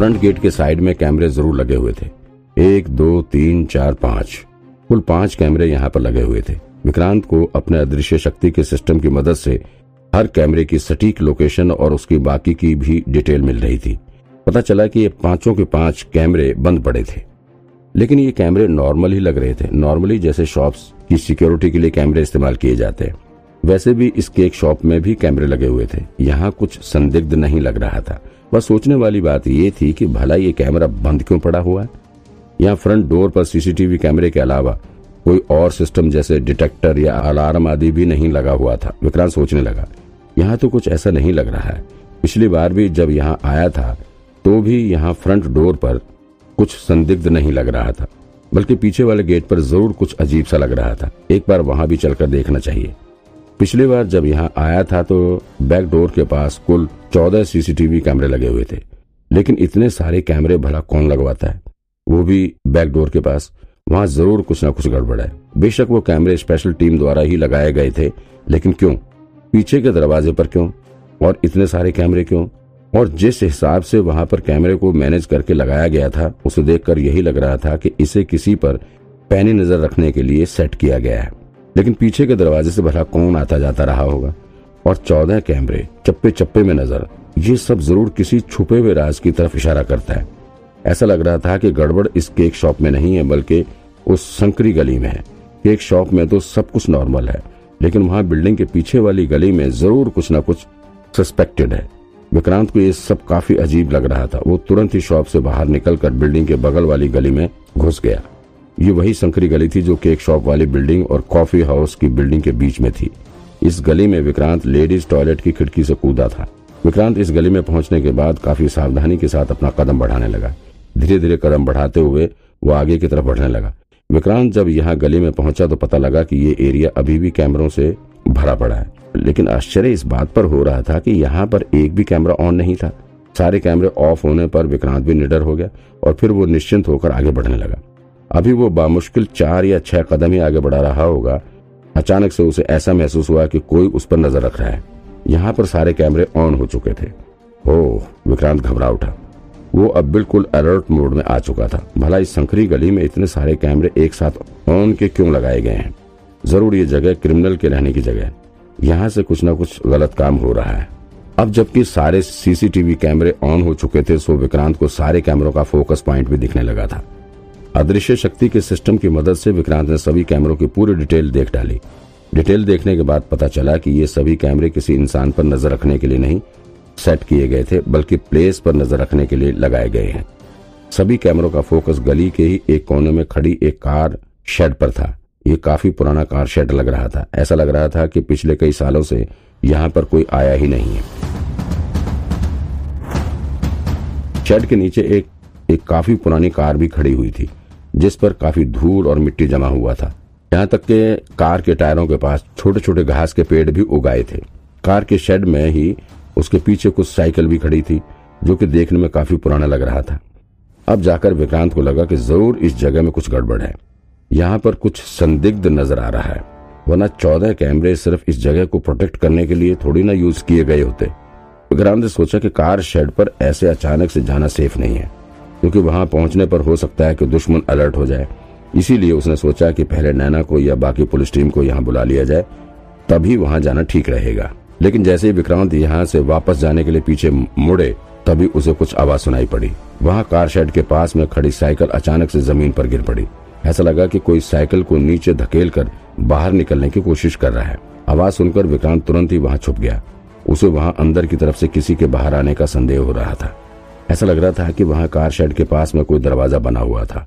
Front gate के side में कैमरे ज़रूर लगे हुए थे। एक, दो, तीन, चार, पाँच। कुल पाँच कैमरे यहाँ पर लगे हुए थे। विक्रांत को अपने अदृश्य शक्ति के सिस्टम की मदद से हर कैमरे की सटीक लोकेशन और उसकी बाकी की भी डिटेल मिल रही थी। पता चला कि ये पाँचों के पाँच कैमरे बंद पड़े थे। लेकिन ये कैमरे नॉर्मल ही लग रहे थे। नॉर्मली जैसे शॉप्स की सिक्योरिटी के लिए कैमरे इस्तेमाल किए जाते हैं। वैसे भी इस केक शॉप में भी कैमरे लगे हुए थे। यहाँ कुछ संदिग्ध नहीं लग रहा था। बस सोचने वाली बात ये थी कि भला ये कैमरा बंद क्यों पड़ा हुआ है? यहाँ फ्रंट डोर पर सीसीटीवी कैमरे के अलावा कोई और सिस्टम जैसे डिटेक्टर या अलार्म आदि भी नहीं लगा हुआ था। विक्रांत सोचने लगा, यहाँ तो कुछ ऐसा नहीं लग रहा है। पिछली बार भी जब यहाँ आया था तो भी यहाँ फ्रंट डोर पर कुछ संदिग्ध नहीं लग रहा था, बल्कि पीछे वाले गेट पर ज़रूर कुछ अजीब सा लग रहा था। एक बार वहाँ भी चलकर देखना चाहिए। पिछली बार जब यहाँ आया था तो बैक डोर के पास कुल चौदह सीसीटीवी कैमरे लगे हुए थे। लेकिन इतने सारे कैमरे भला कौन लगवाता है? वो भी बैक डोर के पास। वहाँ ज़रूर कुछ ना कुछ गड़बड़ है। बेशक वो कैमरे स्पेशल टीम द्वारा ही लगाए गए थे, लेकिन क्यों? पीछे के दरवाजे पर क्यों? और इतने सारे कैमरे क्यों? और जिस हिसाब से वहाँ पर कैमरे को मैनेज करके लगाया गया था, उसे देखकर यही लग रहा था कि इसे किसी पर पैनी नज़र रखने के लिए सेट किया गया है। लेकिन पीछे के दरवाजे से भला कौन आता जाता रहा होगा? और चौदह कैमरे चप्पे चप्पे में नज़र। ये सब ज़रूर किसी छुपे हुए राज की तरफ़ इशारा करता है। ऐसा लग रहा था कि गड़बड़ इस केक शॉप में नहीं है, बल्कि उस संकरी गली में है। केक शॉप में तो सब कुछ नॉर्मल है, लेकिन वहाँ बिल्डिंग के पीछे वाली गली में ज़रूर कुछ न कुछ सस्पेक्टेड है। विक्रांत को ये सब काफ़ी अजीब लग रहा था। वो तुरंत ही शॉप से बाहर निकलकर बिल्डिंग के बगल वाली गली में घुस गया। ये वही संकरी गली थी जो केक शॉप वाली बिल्डिंग और कॉफ़ी हाउस की बिल्डिंग के बीच में थी। इस गली में विक्रांत लेडीज़ टॉयलेट की खिड़की से कूदा था। विक्रांत इस गली में पहुँचने के बाद काफ़ी सावधानी के साथ अपना कदम बढ़ाने लगा। धीरे धीरे कदम बढ़ाते हुए वो आगे की तरफ़ बढ़ने लगा। विक्रांत जब यहाँ गली में पहुँचा तो पता लगा कि ये एरिया अभी भी कैमरों से भरा पड़ा है। लेकिन आश्चर्य इस बात पर हो रहा था कि यहाँ पर एक भी कैमरा ऑन नहीं था। सारे कैमरे ऑफ़ होने पर विक्रांत भी निडर हो गया और फिर वो निश्चिंत होकर आगे बढ़ने लगा। अभी वो बामुश्किल चार या छह कदम ही आगे बढ़ा रहा होगा। अचानक से उसे ऐसा महसूस हुआ कि कोई उस पर नज़र रख रहा है। यहाँ पर सारे कैमरे ऑन हो चुके थे। ओह, विक्रांत घबरा उठा। वो अब बिल्कुल अलर्ट मोड में आ चुका था। भला इस संकरी गली में इतने सारे कैमरे एक साथ ऑन के क्यों लगाए गए हैं? ज़रूर ये जगह क्रिमिनल के रहने की जगह है। यहाँ से कुछ न कुछ गलत काम हो रहा है। अब जबकि सारे सीसीटीवी कैमरे ऑन हो चुके थे, सो विक्रांत को सारे कैमरों का फोकस पॉइंट भी दिखने लगा था। अदृश्य शक्ति के सिस्टम की मदद से विक्रांत ने सभी कैमरों की पूरी डिटेल देख डाली। डिटेल देखने के बाद पता चला कि ये सभी कैमरे किसी इंसान पर नज़र रखने के लिए नहीं, सेट किए गए थे, बल्कि प्लेस पर नज़र रखने के लिए लगाए गए हैं। सभी कैमरों का फोकस गली के ही एक कोने में खड़ी एक कार शेड पर था। ये काफ़ी पुराना कार शेड लग रहा था। ऐसा लग रहा था कि पिछले कई सालों से यहाँ पर कोई आया ही नहीं है। शेड के नीचे एक एक काफ़ी पुरानी कार भी खड़ी हुई थी। जिस पर काफ़ी धूल और मिट्टी जमा हुआ था। यहाँ तक के कार के टायरों के पास छोटे छोटे घास के पेड़ भी उगाए थे। कार के शेड में ही उसके पीछे कुछ साइकिल भी खड़ी थी, जो कि देखने में काफ़ी पुराना लग रहा था। अब जाकर विक्रांत को लगा कि ज़रूर इस जगह में कुछ गड़बड़ है। यहाँ पर कुछ संदिग्ध नज़र आ रहा है, वरना चौदह कैमरे सिर्फ़ इस जगह को प्रोटेक्ट करने के लिए थोड़ी ना यूज़ किए गए होते। विक्रांत ने सोचा कि कार शेड पर ऐसे अचानक से जाना सेफ़ नहीं है। क्योंकि वहाँ पहुँचने पर हो सकता है कि दुश्मन अलर्ट हो जाए। इसीलिए उसने सोचा कि पहले नैना को या बाकी पुलिस टीम को यहाँ बुला लिया जाए, तभी वहाँ जाना ठीक रहेगा। लेकिन जैसे ही विक्रांत यहाँ से वापस जाने के लिए पीछे मुड़े, तभी उसे कुछ आवाज़ सुनाई पड़ी। वहाँ कार शेड के पास में खड़ी साइकिल अचानक से ज़मीन पर गिर पड़ी। ऐसा लगा कि कोई साइकिल को नीचे धकेल कर बाहर निकलने की कोशिश कर रहा है। आवाज़ सुनकर विक्रांत तुरंत ही वहाँ छुप गया। उसे वहाँ अंदर की तरफ़ से किसी के बाहर आने का संदेह हो रहा था। ऐसा लग रहा था कि वहाँ कार शेड के पास में कोई दरवाज़ा बना हुआ था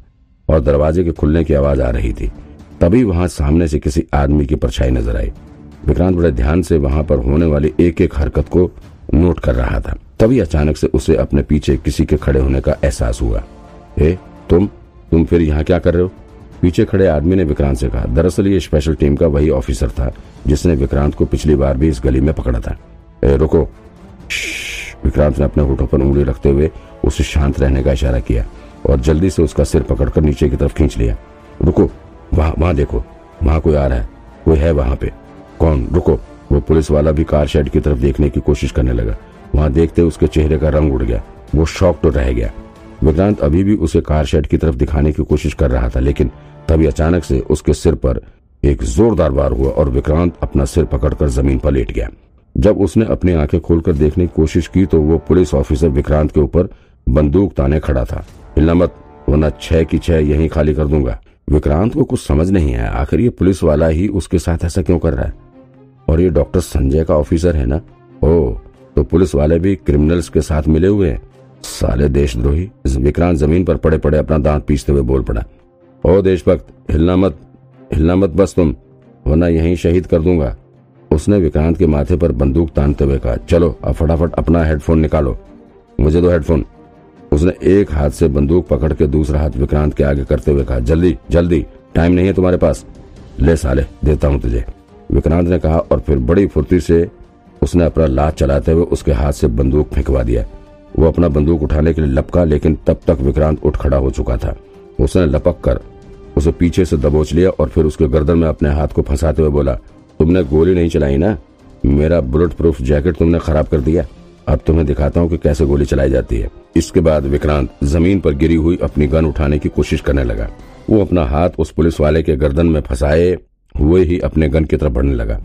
और दरवाजे के खुलने की आवाज़ आ रही थी। तभी वहाँ सामने से किसी आदमी की परछाई नज़र आई। विक्रांत बड़े ध्यान से वहाँ पर होने वाली एक एक हरकत को नोट कर रहा था। तभी अचानक से उसे अपने पीछे किसी के खड़े होने का एहसास हुआ। ए तुम? तुम फिर यहाँ क्या कर रहे हो? पीछे खड़े आदमी ने विक्रांत से कहा। दरअसल ये स्पेशल टीम का वही ऑफिसर था जिसने विक्रांत को पिछली बार भी इस गली में पकड़ा था। ए, रुको। विक्रांत ने अपने होठों पर उंगली रखते हुए उसे शांत रहने का इशारा किया और जल्दी से उसका सिर पकड़कर नीचे की तरफ़ खींच लिया। रुको, वहाँ वहाँ देखो, वहाँ कोई आ रहा है, कोई है वहाँ पे। कौन? रुको। वो पुलिस वाला भी कार शेड की तरफ़ देखने की कोशिश करने लगा। वहाँ देखते उसके चेहरे का रंग उड़ गया। वो शॉक तो रह गया। विक्रांत अभी भी उसे कार शेड की तरफ़ दिखाने की कोशिश कर रहा था, लेकिन तभी अचानक से उसके सिर पर एक जोरदार वार हुआ और विक्रांत अपना सिर पकड़कर ज़मीन पर लेट गया। जब उसने अपनी आँखें खोलकर देखने की कोशिश की तो वो पुलिस ऑफिसर विक्रांत के ऊपर बंदूक ताने खड़ा था। हिलना मत, वरना छह की छह यहीं खाली कर दूँगा। विक्रांत को कुछ समझ नहीं आया, आखिर ये पुलिस वाला ही उसके साथ ऐसा क्यों कर रहा है? और ये डॉक्टर संजय का ऑफिसर है ना? ओ तो पुलिस वाले भी क्रिमिनल्स के साथ मिले हुए हैं? साले देशद्रोही, विक्रांत ज़मीन पर पड़े पड़े अपना दांत पीसते हुए बोल पड़ा। ओ देशभक्त, हिलना मत हिलना मत बस तुम, वरना यहीं शहीद कर दूँगा। उसने विक्रांत के माथे पर बंदूक तानते हुए कहा, चलो, अब फटाफट अपना हेडफोन निकालो। मुझे दो हेडफोन। उसने एक हाथ से बंदूक पकड़ के दूसरा हाथ विक्रांत के आगे करते हुए कहा, जल्दी जल्दी, टाइम नहीं है तुम्हारे पास। ले साले, देता हूँ तुझे। विक्रांत ने कहा और फिर बड़ी फुर्ती से उसने अपना लात चलाते हुए उसके हाथ से बंदूक फेंकवा दिया। वो अपना बंदूक उठाने के लिए लपका, लेकिन तब तक विक्रांत उठ खड़ा हो चुका था। उसने लपक कर उसे पीछे से दबोच लिया और फिर उसके गर्दन में अपने हाथ को फंसाते हुए बोला तुमने गोली नहीं चलाई ना? मेरा बुलेट प्रूफ जैकेट तुमने खराब कर दिया। अब तुम्हें दिखाता हूँ कि कैसे गोली चलाई जाती है। इसके बाद विक्रांत ज़मीन पर गिरी हुई अपनी गन उठाने की कोशिश करने लगा। वो अपना हाथ उस पुलिस वाले के गर्दन में फंसाए, हुए ही अपने गन की तरफ़ बढ़ने लगा।